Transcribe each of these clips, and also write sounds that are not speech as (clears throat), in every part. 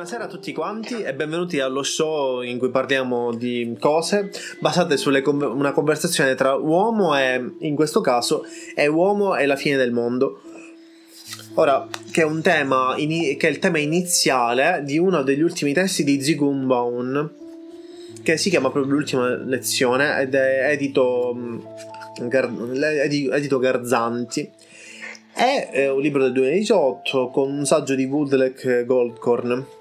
Buonasera a tutti quanti e benvenuti allo show in cui parliamo di cose basate su una conversazione tra uomo e, in questo caso, è uomo e la fine del mondo. Ora, che è un tema, che è il tema iniziale di uno degli ultimi testi di Zygmunt Baum, che si chiama proprio l'ultima lezione ed è edito, edito Garzanti. È un libro del 2018 con un saggio di Woodleck Goldcorn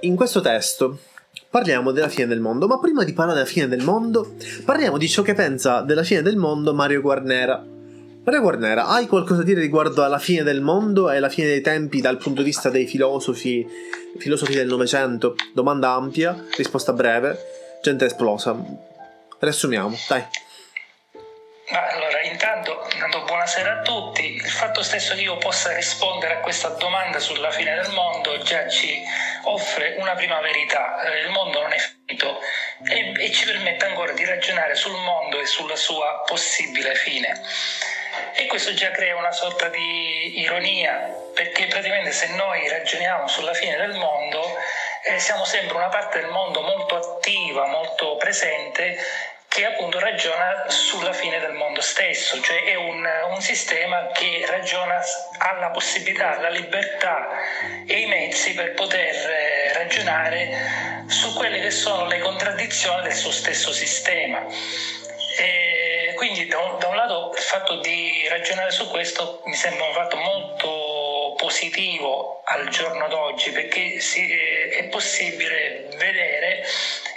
in questo testo parliamo della fine del mondo, ma prima di parlare della fine del mondo, parliamo di ciò che pensa della fine del mondo Mario Guarnera. Mario Guarnera, hai qualcosa da dire riguardo alla fine del mondo e alla fine dei tempi dal punto di vista dei filosofi, filosofi del Novecento? Domanda ampia, risposta breve, gente esplosa. Riassumiamo, dai. Allora, intanto, intanto, buonasera a tutti. Il fatto stesso che io possa rispondere a questa domanda sulla fine del mondo già ci offre una prima verità. Eh, il mondo non è finito e, e ci permette ancora di ragionare sul mondo e sulla sua possibile fine. E questo già crea una sorta di ironia, perché praticamente se noi ragioniamo sulla fine del mondo, eh, siamo sempre una parte del mondo molto attiva, molto presente che appunto ragiona sulla fine del mondo stesso, cioè è un, un sistema che ragiona, ha la possibilità, la libertà e i mezzi per poter eh, ragionare su quelle che sono le contraddizioni del suo stesso sistema. E quindi da un, da un lato il fatto di ragionare su questo mi sembra un fatto molto positivo al giorno d'oggi perché si, eh, è possibile vedere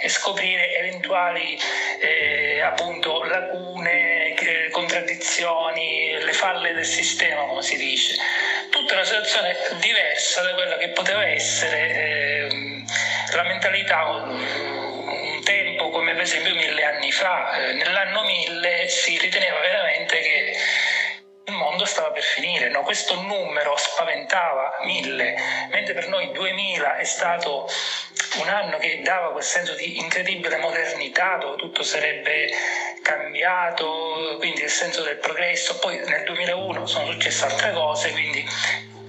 scoprire eventuali eh, appunto lacune, eh, contraddizioni, le falle del sistema, come si dice. Tutta una situazione diversa da quella che poteva essere eh, la mentalità un tempo come per esempio mille anni fa. Eh, nell'anno mille si riteneva veramente che il mondo stava per finire, no? questo numero spaventava mille, mentre per noi 2000 è stato un anno che dava quel senso di incredibile modernità, dove tutto sarebbe cambiato, quindi il senso del progresso, poi nel 2001 sono successe altre cose, quindi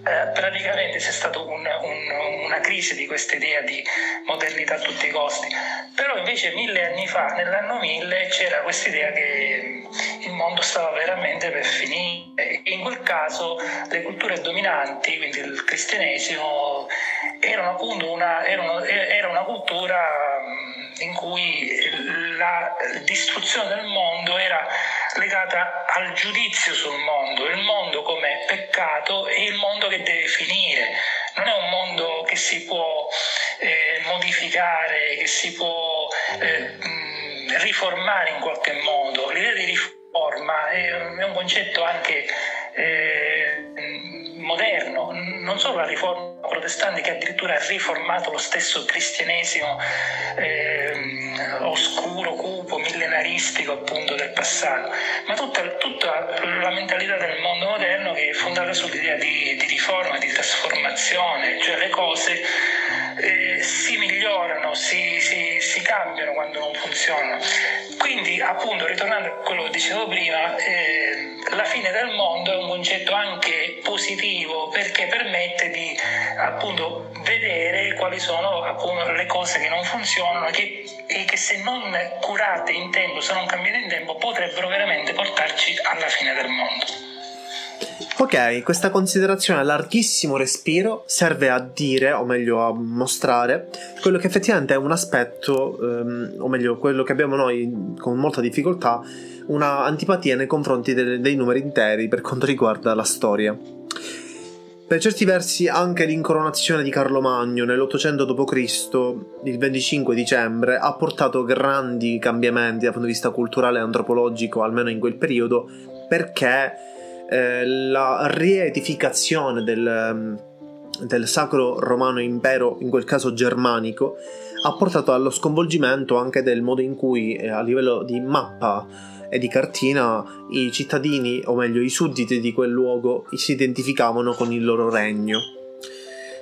eh, praticamente c'è stata un, un, una crisi di questa idea di modernità a tutti i costi. Però invece mille anni fa, nell'anno 1000, c'era questa idea che il mondo stava veramente per finire e in quel caso le culture dominanti, quindi il cristianesimo, erano appunto una, erano, era una cultura in cui la distruzione del mondo era legata al giudizio sul mondo, il mondo come peccato e il mondo che deve finire. Non è un mondo che si può eh, modificare, che si può eh, riformare in qualche modo. L'idea di riforma è, è un concetto anche eh, moderno, non solo la riforma protestante che addirittura ha riformato lo stesso cristianesimo eh, oscuro, cupo, millenaristico appunto del passato, ma tutta, tutta, la mentalità del mondo moderno che è fondata sull'idea di, di riforma, di trasformazione, cioè le cose eh, si migliorano, si, si, si, cambiano quando non funzionano. Quindi appunto ritornando a quello che dicevo prima, eh, la fine del mondo è un concetto anche positivo perché permette di appunto vedere quali sono appunto le cose che non funzionano che, e che se non curate in tempo, se non cambiate in tempo, potrebbero veramente portarci alla fine del mondo. Ok, questa considerazione a larghissimo respiro serve a dire, o meglio a mostrare, quello che effettivamente è un aspetto, ehm, o meglio quello che abbiamo noi con molta difficoltà, una antipatia nei confronti dei, dei numeri interi per quanto riguarda la storia. per certi versi anche l'incoronazione di Carlo Magno nell'800 d.C., il 25 dicembre, ha portato grandi cambiamenti dal punto di vista culturale e antropologico, almeno in quel periodo, perché eh, la riedificazione del, del Sacro Romano Impero, in quel caso germanico, ha portato allo sconvolgimento anche del modo in cui eh, a livello di mappa e di cartina i cittadini, o meglio i sudditi di quel luogo, si identificavano con il loro regno.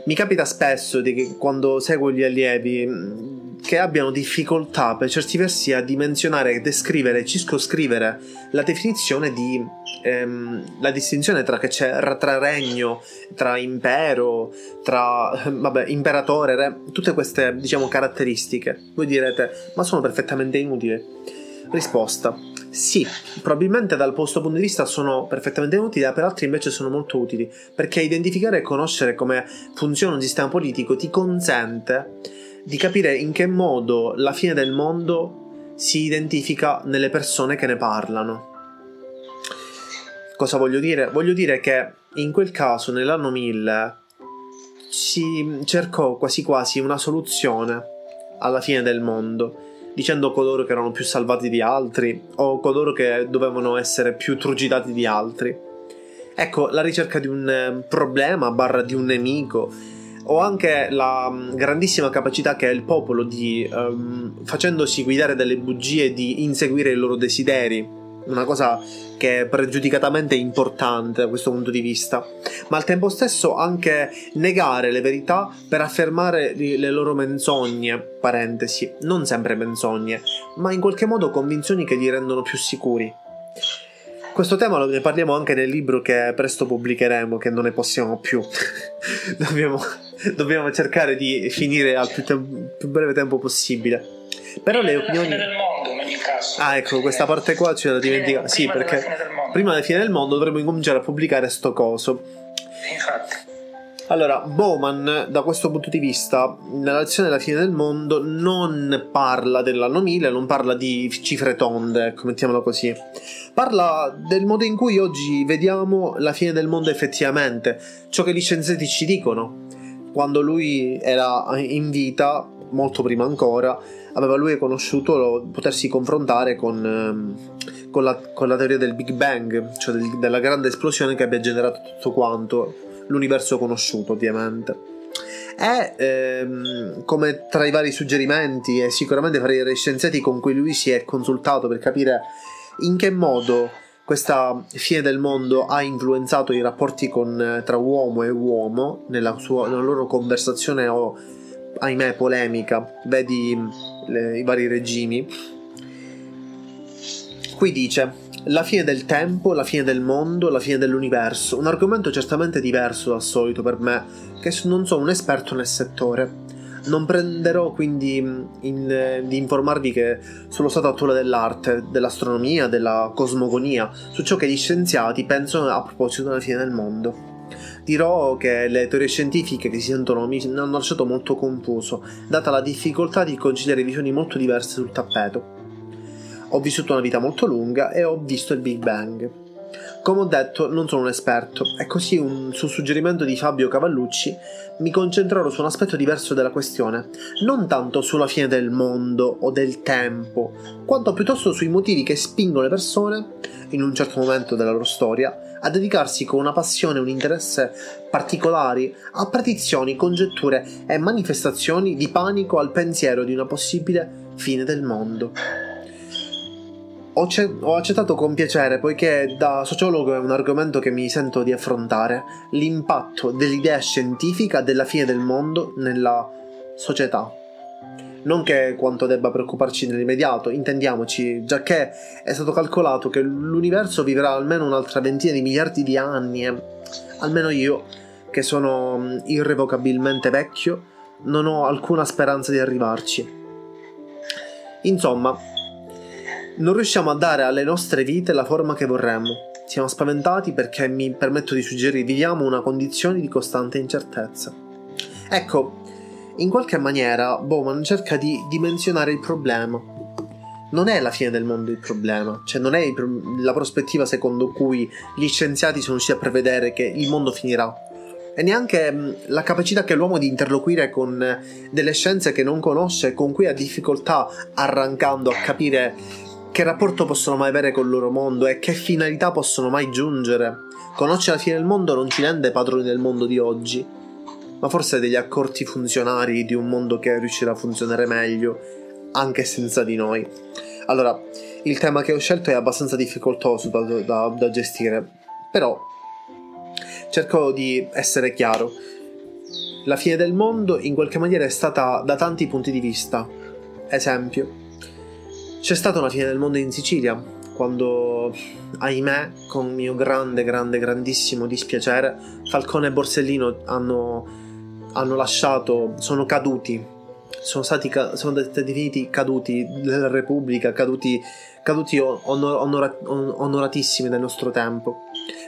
Mi capita spesso di che quando seguo gli allievi mm, che abbiano difficoltà per certi versi a dimensionare, descrivere, circoscrivere la definizione di ehm, la distinzione tra che c'è tra regno, tra impero, tra (laughs) vabbè, imperatore, re, tutte queste diciamo caratteristiche. Voi direte, ma sono perfettamente inutili. Risposta: sì, probabilmente dal vostro punto di vista sono perfettamente inutili, per altri invece sono molto utili, perché identificare e conoscere come funziona un sistema politico ti consente di capire in che modo la fine del mondo si identifica nelle persone che ne parlano. Cosa voglio dire? Voglio dire che in quel caso, nell'anno 1000, si cercò quasi quasi una soluzione alla fine del mondo dicendo coloro che erano più salvati di altri o coloro che dovevano essere più trugitati di altri. Ecco, la ricerca di un eh, problema barra di un nemico o anche la mm, grandissima capacità che ha il popolo di, um, facendosi guidare dalle bugie, di inseguire i loro desideri una cosa che è pregiudicatamente importante da questo punto di vista, ma al tempo stesso anche negare le verità per affermare le loro menzogne, parentesi, non sempre menzogne, ma in qualche modo convinzioni che li rendono più sicuri. Questo tema ne parliamo anche nel libro che presto pubblicheremo, che non ne possiamo più. (laughs) dobbiamo, dobbiamo, cercare di finire al più, tem- più breve tempo possibile. Però le opinioni. del mondo in ogni caso. Ah, ecco, questa parte qua ce la dimentichiamo. Sì, perché prima della fine del mondo dovremmo incominciare a pubblicare sto coso. Infatti. Allora, Bowman, da questo punto di vista, nella lezione della fine del mondo, non parla dell'anno 1000, non parla di cifre tonde, ecco, mettiamolo così. Parla del modo in cui oggi vediamo la fine del mondo effettivamente, ciò che gli scienziati ci dicono. Quando lui era in vita, molto prima ancora, aveva lui conosciuto potersi confrontare con, ehm, con, la, con, la, teoria del Big Bang, cioè del, della grande esplosione che abbia generato tutto quanto, l'universo conosciuto ovviamente. E ehm, come tra i vari suggerimenti e sicuramente fra i scienziati con cui lui si è consultato per capire in che modo questa fine del mondo ha influenzato i rapporti con, tra uomo e uomo nella, sua, nella loro conversazione o ahimè polemica vedi le, i vari regimi. Qui dice la fine del tempo, la fine del mondo, la fine dell'universo, un argomento certamente diverso dal solito per me, che non sono un esperto nel settore. Non prenderò quindi in, di informarvi che sullo stato attuale dell'arte, dell'astronomia, della cosmogonia, su ciò che gli scienziati pensano a proposito della fine del mondo. Dirò che le teorie scientifiche che si sentono mi hanno lasciato molto confuso, data la difficoltà di conciliare visioni molto diverse sul tappeto. Ho vissuto una vita molto lunga e ho visto il Big Bang. Come ho detto, non sono un esperto e così, un, su suggerimento di Fabio Cavallucci, mi concentrerò su un aspetto diverso della questione, non tanto sulla fine del mondo o del tempo, quanto piuttosto sui motivi che spingono le persone, in un certo momento della loro storia, a dedicarsi con una passione e un interesse particolari a predizioni, congetture e manifestazioni di panico al pensiero di una possibile fine del mondo. Ho, ce- ho, accettato con piacere poiché da sociologo è un argomento che mi sento di affrontare, l'impatto dell'idea scientifica della fine del mondo nella società non che quanto debba preoccuparci nell'immediato, intendiamoci, già che è stato calcolato che l'universo vivrà almeno un'altra ventina di miliardi di anni e almeno io, che sono mm, irrevocabilmente vecchio, non ho alcuna speranza di arrivarci. Insomma, non riusciamo a dare alle nostre vite la forma che vorremmo. Siamo spaventati perché mi permetto di suggerire viviamo una condizione di costante incertezza. Ecco, in qualche maniera Bowman cerca di dimensionare il problema. Non è la fine del mondo il problema, cioè non è la prospettiva secondo cui gli scienziati sono riusciti a prevedere che il mondo finirà. e neanche mh, la capacità che l'uomo di interloquire con eh, delle scienze che non conosce, con cui ha difficoltà arrancando a capire che rapporto possono mai avere col loro mondo e che finalità possono mai giungere. Conoscere la fine del mondo non ci rende padroni del mondo di oggi, ma forse degli accorti funzionari di un mondo che riuscirà a funzionare meglio anche senza di noi. Allora, il tema che ho scelto è abbastanza difficoltoso da, da, da gestire, però cerco di essere chiaro. La fine del mondo in qualche maniera è stata da tanti punti di vista. Esempio, c'è stata una fine del mondo in Sicilia, quando, ahimè, con mio grande, grande, grandissimo dispiacere, Falcone e Borsellino hanno, hanno lasciato, sono caduti, sono stati, sono definiti caduti della Repubblica, caduti, caduti onor, onor, onoratissimi del nostro tempo,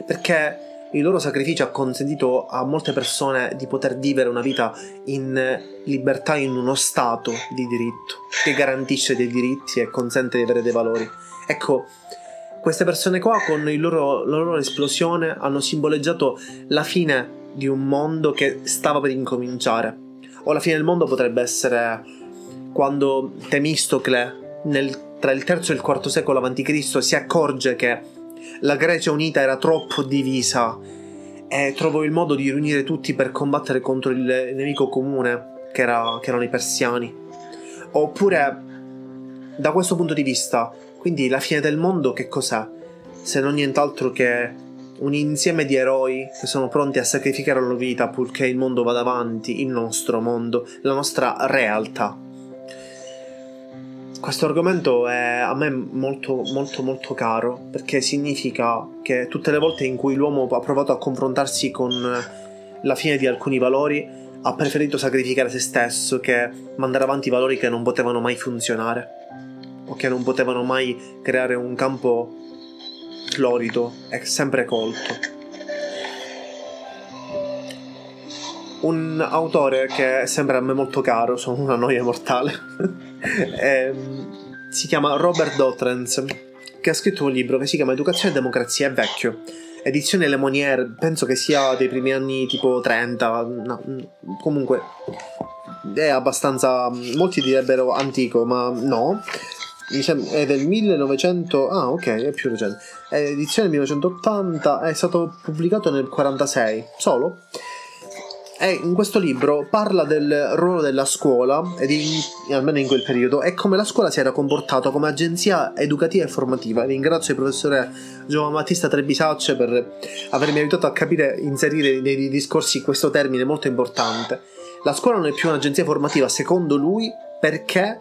perché il loro sacrificio ha consentito a molte persone di poter vivere una vita in libertà in uno stato di diritto che garantisce dei diritti e consente di avere dei valori. Ecco, queste persone qua con loro, la loro esplosione hanno simboleggiato la fine di un mondo che stava per incominciare. O la fine del mondo potrebbe essere quando Temistocle nel, tra il III e il IV secolo a.C. si accorge che la Grecia unita era troppo divisa e trovò il modo di riunire tutti per combattere contro il nemico comune che, era, che erano i persiani. Oppure, da questo punto di vista, quindi la fine del mondo che cos'è? Se non nient'altro che un insieme di eroi che sono pronti a sacrificare la loro vita purché il mondo vada avanti, il nostro mondo, la nostra realtà. Questo argomento è a me molto molto molto caro perché significa che tutte le volte in cui l'uomo ha provato a confrontarsi con la fine di alcuni valori ha preferito sacrificare se stesso che mandare avanti valori che non potevano mai funzionare o che non potevano mai creare un campo florido e sempre colto. Un autore che sembra a me molto caro, sono una noia mortale. (laughs) eh, si chiama Robert Dotrens, che ha scritto un libro che si chiama Educazione e Democrazia, è vecchio. Edizione Le Monnier, penso che sia dei primi anni tipo 30, no, comunque è abbastanza, molti direbbero antico, ma no. È del 1900, ah ok, è più recente. È edizione 1980, è stato pubblicato nel 46, solo e in questo libro parla del ruolo della scuola, ed in, almeno in quel periodo, e come la scuola si era comportata come agenzia educativa e formativa. Ringrazio il professore Giovanni Battista Trebisacce per avermi aiutato a capire, inserire nei discorsi questo termine molto importante. La scuola non è più un'agenzia formativa, secondo lui, perché,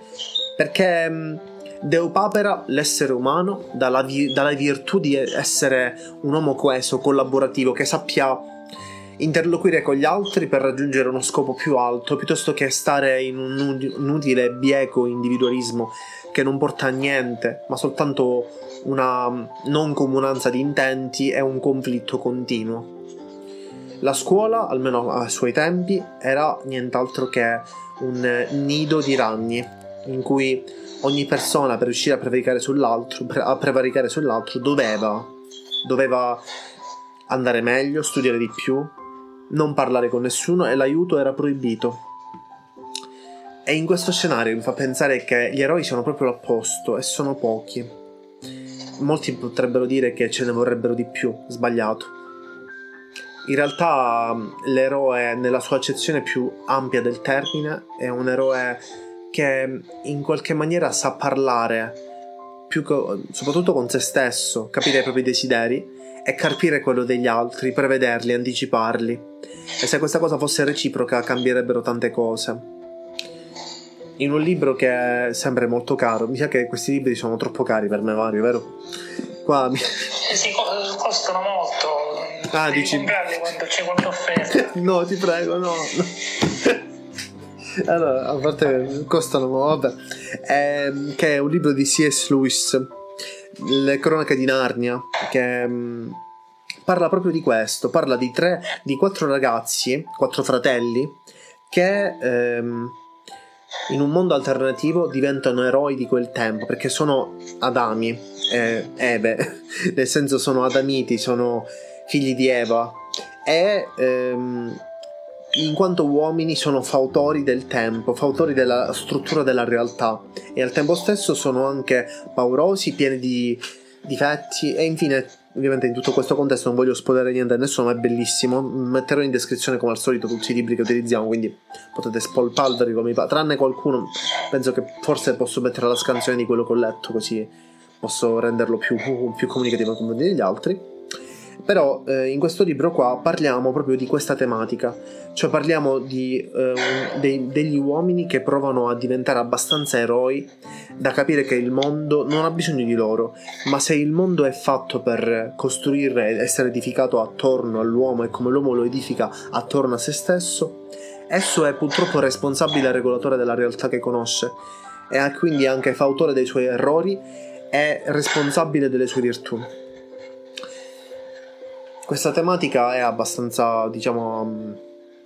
perché deupapera l'essere umano dalla, vi- dalla virtù di essere un uomo coeso, collaborativo, che sappia interloquire con gli altri per raggiungere uno scopo più alto, piuttosto che stare in un inutile bieco individualismo che non porta a niente, ma soltanto una non comunanza di intenti e un conflitto continuo. La scuola, almeno ai suoi tempi, era nient'altro che un nido di ragni, in cui ogni persona per riuscire a prevaricare sull'altro, a prevaricare sull'altro doveva, doveva andare meglio, studiare di più, non parlare con nessuno e l'aiuto era proibito. E in questo scenario mi fa pensare che gli eroi sono proprio l'opposto e sono pochi. Molti potrebbero dire che ce ne vorrebbero di più, sbagliato. In realtà l'eroe nella sua accezione più ampia del termine è un eroe che in qualche maniera sa parlare, co- soprattutto con se stesso, capire i propri desideri e carpire quello degli altri, prevederli, anticiparli. E se questa cosa fosse reciproca cambierebbero tante cose. In un libro che sembra molto caro, mi sa che questi libri sono troppo cari per me, Mario, vero? Qua mi... Eh sì, costano molto. Ah, Devi dici... quando c'è qualche offerta. (laughs) no, ti prego, no. allora, a parte costano, ma vabbè. È, ehm, che è un libro di C.S. Lewis, Le cronache di Narnia, che mm, parla proprio di questo, parla di tre, di quattro ragazzi, quattro fratelli, che ehm, in un mondo alternativo diventano eroi di quel tempo, perché sono Adami, eh, Eve, (laughs) nel senso sono Adamiti, sono figli di Eva, e ehm, in quanto uomini sono fautori del tempo, fautori della struttura della realtà. E al tempo stesso sono anche paurosi, pieni di difetti. E infine ovviamente in tutto questo contesto non voglio spoilerare niente a nessuno è bellissimo. Metterò in descrizione come al solito tutti i libri che utilizziamo quindi potete spolpalverli come mi pare tranne qualcuno penso che forse posso mettere la scansione di quello che ho letto così posso renderlo più, più comunicativo confronti degli altri però eh, in questo libro qua parliamo proprio di questa tematica, cioè parliamo di, eh, dei, degli uomini che provano a diventare abbastanza eroi da capire che il mondo non ha bisogno di loro, ma se il mondo è fatto per costruire ed essere edificato attorno all'uomo e come l'uomo lo edifica attorno a se stesso, esso è purtroppo responsabile e regolatore della realtà che conosce. E quindi anche fautore dei suoi errori e responsabile delle sue virtù questa tematica è abbastanza, diciamo, mm,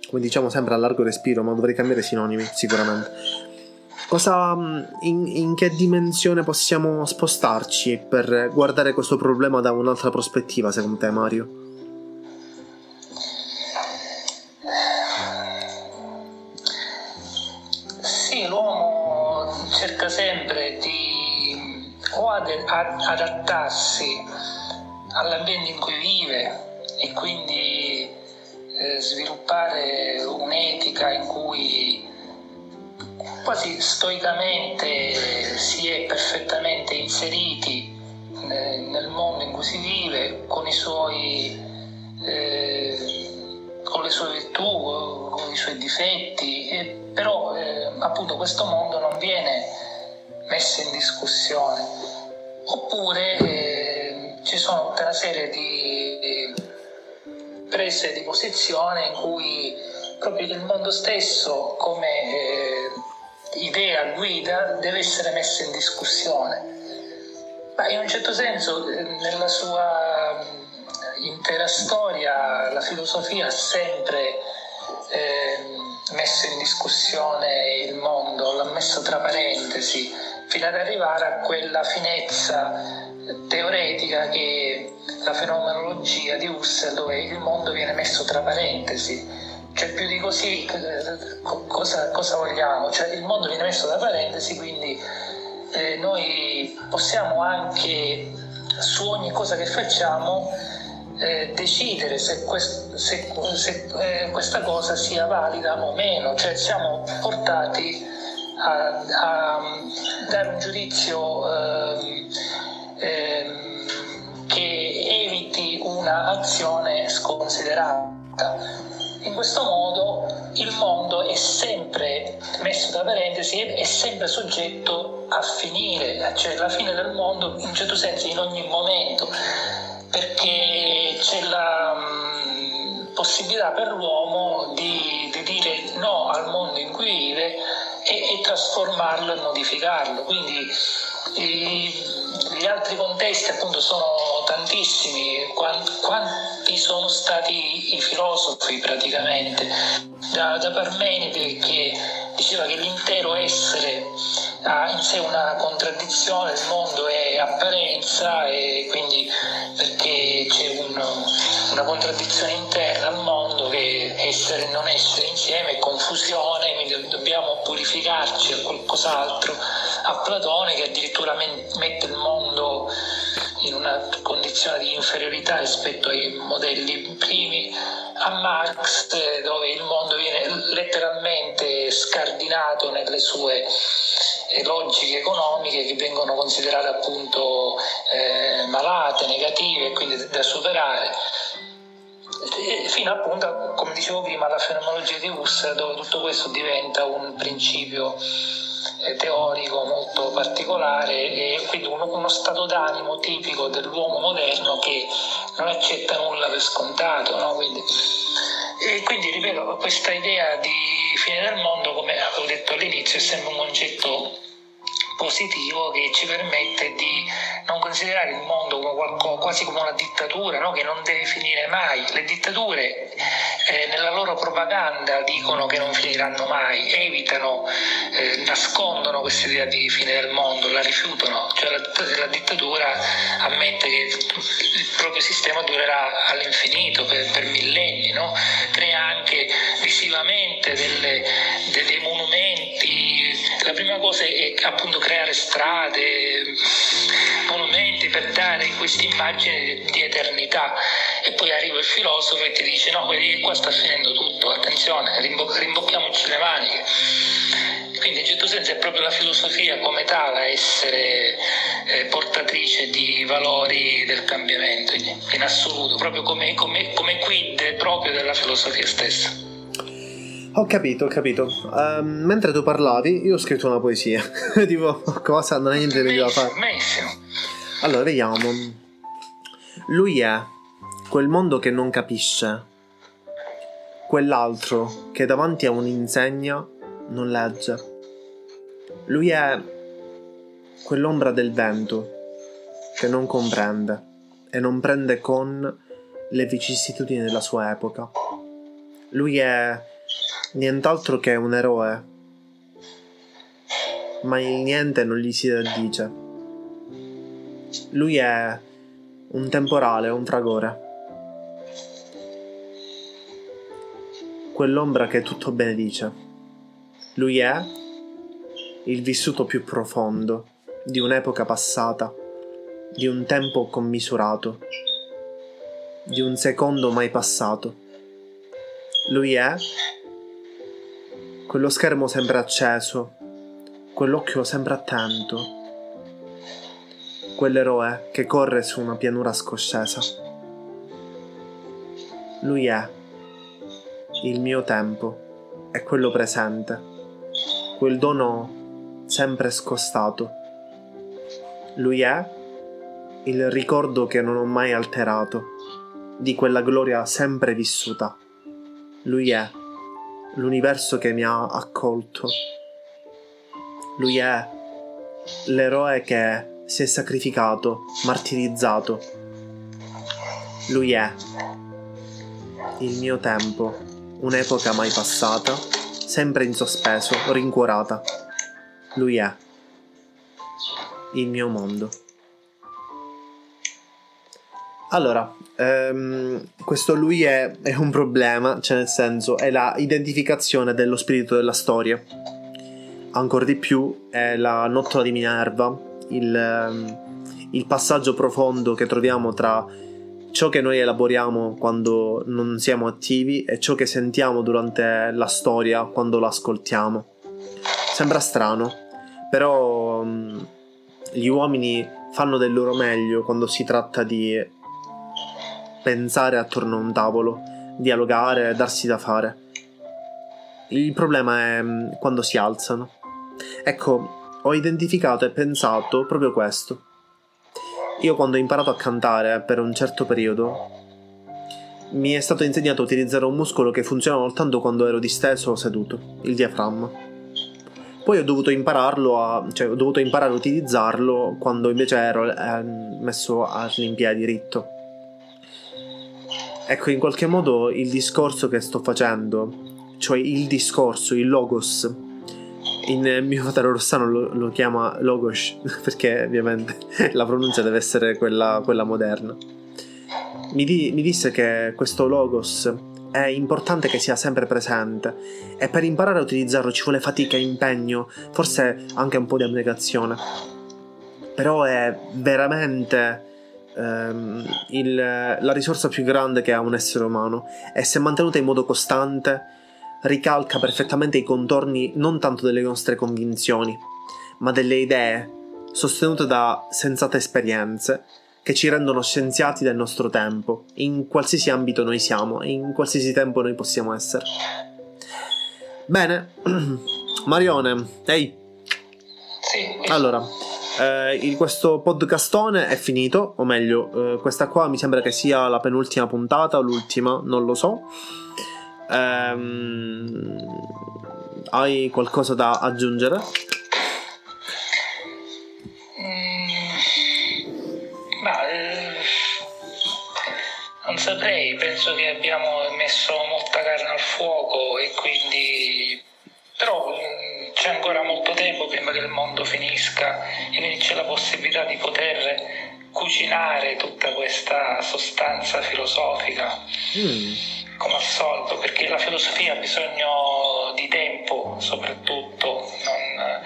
come diciamo sempre a largo respiro, ma dovrei cambiare sinonimi sicuramente. Cosa, mm, in, in, che dimensione possiamo spostarci per guardare questo problema da un'altra prospettiva, secondo te, Mario? Sì, l'uomo cerca sempre di o ad, ad, adattarsi all'ambiente in cui vive e quindi eh, sviluppare un'etica in cui quasi stoicamente si è perfettamente inseriti eh, nel mondo in cui si vive con i suoi eh, con le sue virtù, con i suoi difetti, e però eh, appunto questo mondo non viene messo in discussione. Oppure eh, ci sono tutta una serie di prese di posizione in cui proprio il mondo stesso come eh, idea guida deve essere messo in discussione. Ma in un certo senso eh, nella sua mm, intera storia la filosofia ha sempre eh, messo in discussione il mondo, l'ha messo tra parentesi, fino ad arrivare a quella finezza teoretica che la fenomenologia di Husserl dove il mondo viene messo tra parentesi. Cioè più di così cosa, cosa vogliamo? Cioè il mondo viene messo tra parentesi, quindi eh, noi possiamo anche su ogni cosa che facciamo eh, decidere se, quest, se, se eh, questa cosa sia valida o meno, cioè siamo portati a, a dare un giudizio eh, eviti un'azione sconsiderata. In questo modo il mondo è sempre messo tra parentesi, è sempre soggetto a finire, cioè la fine del mondo in un certo senso in ogni momento, perché c'è la mm, possibilità per l'uomo di, di, dire no al mondo in cui vive e, e trasformarlo e modificarlo. Quindi gli altri contesti appunto sono tantissimi, quanti sono stati i filosofi praticamente, da, da Parmenide che diceva che l'intero essere ha in sé una contraddizione, il mondo è apparenza e quindi perché c'è un, una contraddizione interna al mondo essere e non essere insieme confusione, quindi dobbiamo purificarci a qualcos'altro. A Platone che addirittura mette il mondo in una condizione di inferiorità rispetto ai modelli primi, a Marx dove il mondo viene letteralmente scardinato nelle sue eh, logiche economiche che vengono considerate appunto eh, malate, negative e quindi da superare fino appunto, come dicevo prima, alla fenomenologia di Husserl dove tutto questo diventa un principio eh, teorico molto particolare e quindi uno, uno, stato d'animo tipico dell'uomo moderno che non accetta nulla per scontato. No? Quindi, e quindi, ripeto, questa idea di fine del mondo, come avevo detto all'inizio, è sempre un concetto positivo che ci permette di non considerare il mondo come qualcosa, quasi come una dittatura no? che non deve finire mai. Le dittature eh, nella loro propaganda dicono che non finiranno mai, evitano, eh, nascondono questa idea di fine del mondo, la rifiutano, cioè la, la dittatura ammette che il proprio sistema durerà all'infinito per, per millenni, no? crea anche visivamente delle, dei monumenti. La prima cosa è appunto creare strade, monumenti per dare questa immagine di eternità e poi arriva il filosofo e ti dice no, qua sta finendo tutto, attenzione, rimbo- rimbocchiamoci le maniche. Quindi in certo senso è proprio la filosofia come tale a essere eh, portatrice di valori del cambiamento in assoluto, proprio come, come, come quid proprio della filosofia stessa. Ho capito, ho capito. Um, mentre tu parlavi, io ho scritto una poesia. (laughs) tipo, cosa? Non hai niente da fare. Allora, vediamo. Lui è quel mondo che non capisce, quell'altro che davanti a un'insegna non legge. Lui è quell'ombra del vento che non comprende e non prende con le vicissitudini della sua epoca. Lui è nient'altro che un eroe, ma il niente non gli si addice. Lui è un temporale, un fragore. Quell'ombra che tutto benedice. Lui è il vissuto più profondo di un'epoca passata, di un tempo commisurato, di un secondo mai passato. Lui è quello schermo sempre acceso, quell'occhio sempre attento, quell'eroe che corre su una pianura scoscesa. Lui è. Il mio tempo, è quello presente, quel dono sempre scostato. Lui è il ricordo che non ho mai alterato, di quella gloria sempre vissuta. Lui è l'universo che mi ha accolto. Lui è l'eroe che si è sacrificato, martirizzato. Lui è il mio tempo, un'epoca mai passata, sempre in sospeso, rincuorata. Lui è il mio mondo. Allora, ehm, questo lui è, è, un problema, cioè nel senso è la identificazione dello spirito della storia. Ancora di più è la nottola di Minerva, il, ehm, il passaggio profondo che troviamo tra ciò che noi elaboriamo quando non siamo attivi e ciò che sentiamo durante la storia quando l'ascoltiamo. Sembra strano, però um, gli uomini fanno del loro meglio quando si tratta di pensare attorno a un tavolo, dialogare, darsi da fare. Il problema è mm, quando si alzano. Ecco, ho identificato e pensato proprio questo. Io quando ho imparato a cantare per un certo periodo, mi è stato insegnato a utilizzare un muscolo che funzionava soltanto quando ero disteso o seduto, il diaframma. Poi ho dovuto impararlo a, cioè ho dovuto imparare a utilizzarlo quando invece ero eh, messo all'impiedi ritto. Ecco, in qualche modo il discorso che sto facendo, cioè il discorso, il logos, in mio fratello Rossano lo, lo, chiama logos, (laughs) perché ovviamente (laughs) la pronuncia deve essere quella, quella moderna. Mi, di, mi disse che questo logos è importante che sia sempre presente e per imparare a utilizzarlo ci vuole fatica, impegno, forse anche un po' di abnegazione. Però è veramente ehm, il, la risorsa più grande che ha un essere umano e se mantenuta in modo costante ricalca perfettamente i contorni non tanto delle nostre convinzioni, ma delle idee sostenute da sensate esperienze che ci rendono scienziati del nostro tempo, in qualsiasi ambito noi siamo e in qualsiasi tempo noi possiamo essere. Bene, (clears throat) Marione, ehi. Sì. Allora, eh, questo podcastone è finito, o meglio, eh, questa qua mi sembra che sia la penultima puntata o l'ultima, non lo so. Ehm, hai qualcosa da aggiungere? Mm, ma, eh, non saprei, penso che abbiamo messo molta carne al fuoco e quindi... però mm, c'è ancora molto tempo prima che il mondo finisca e quindi c'è la possibilità di poter cucinare tutta questa sostanza filosofica. Mm. Come al solito, perché la filosofia ha bisogno di tempo soprattutto, non,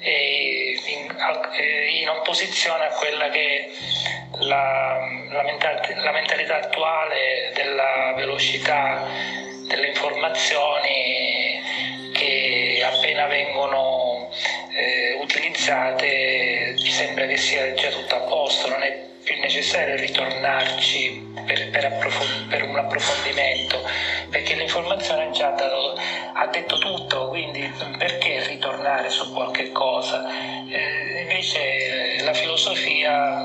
in, in, opposizione a quella che è la, la, mentalità, la mentalità attuale della velocità delle informazioni appena vengono eh, utilizzate sembra che sia già tutto a posto, non è più necessario ritornarci per, per, approf- per un approfondimento, perché l'informazione già dato, ha detto tutto, quindi perché ritornare su qualche cosa? Eh, invece la filosofia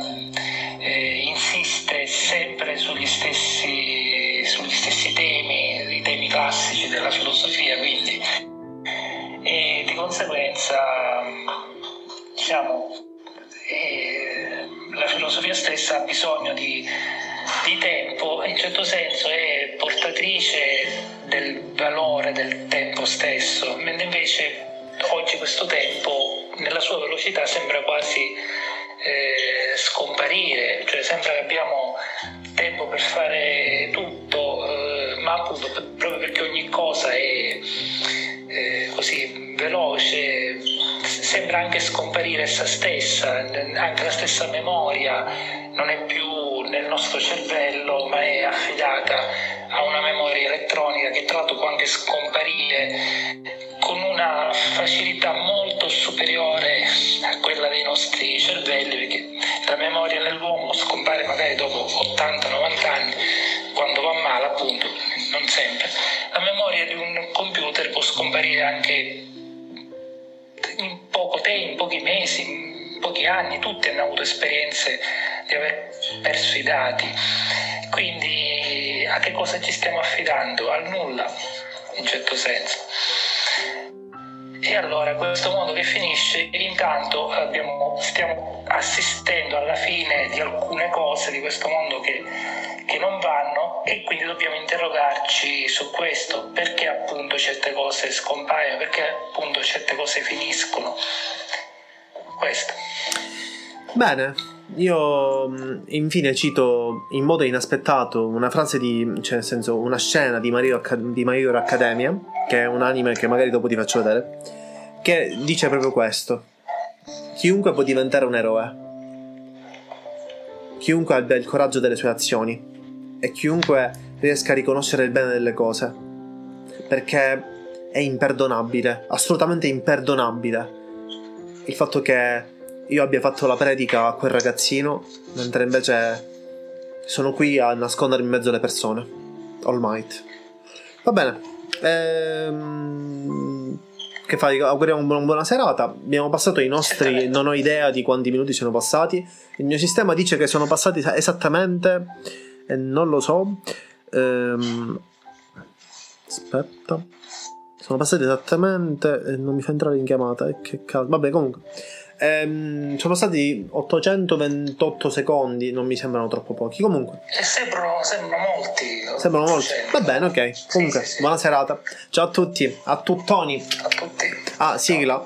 eh, insiste sempre sugli stessi, sugli stessi temi, i temi classici della filosofia, quindi di conseguenza diciamo eh, la filosofia stessa ha bisogno di, di tempo, in certo senso è portatrice del valore del tempo stesso, mentre invece oggi questo tempo nella sua velocità sembra quasi eh, scomparire, cioè sembra che abbiamo tempo per fare tutto, eh, ma appunto proprio perché ogni cosa è eh, così sembra anche scomparire essa stessa, anche la stessa memoria non è più nel nostro cervello, ma è affidata a una memoria elettronica che tra l'altro può anche scomparire con una facilità molto superiore a quella dei nostri cervelli, perché la memoria nell'uomo scompare magari dopo 80-90 anni, quando va male appunto, non sempre. La memoria di un computer può scomparire anche mesi, pochi anni, tutti hanno avuto esperienze di aver perso i dati. Quindi a che cosa ci stiamo affidando? Al nulla, in certo senso. E allora questo mondo che finisce, intanto abbiamo, stiamo assistendo alla fine di alcune cose di questo mondo che, che non vanno e quindi dobbiamo interrogarci su questo, perché appunto certe cose scompaiono, perché appunto certe cose finiscono. Questo. Bene, io mm, infine cito in modo inaspettato una frase di, cioè nel senso una scena di My Hero Academia che è un anime che magari dopo ti faccio vedere, che dice proprio questo. Chiunque può diventare un eroe. Chiunque abbia il coraggio delle sue azioni. E chiunque riesca a riconoscere il bene delle cose. Perché è imperdonabile, assolutamente imperdonabile, il fatto che io abbia fatto la predica a quel ragazzino, mentre invece sono qui a nascondermi in mezzo alle persone. All might. Va bene. Ehm, che fai? Auguriamo una buona serata. Abbiamo passato i nostri. Non ho idea di quanti minuti siano passati. Il mio sistema dice che sono passati esattamente. E non lo so. Ehm, aspetta. Sono passati esattamente. E non mi fa entrare in chiamata. E che cazzo. Vabbè, comunque. Ehm, sono stati 828 secondi, non mi sembrano troppo pochi. Comunque, e sembrano, sembrano molti. Sembrano molti. Va bene, ok. Comunque, sì, sì, sì. buona serata. Ciao a tutti, a tuttoni. A tutti. Ah, sigla.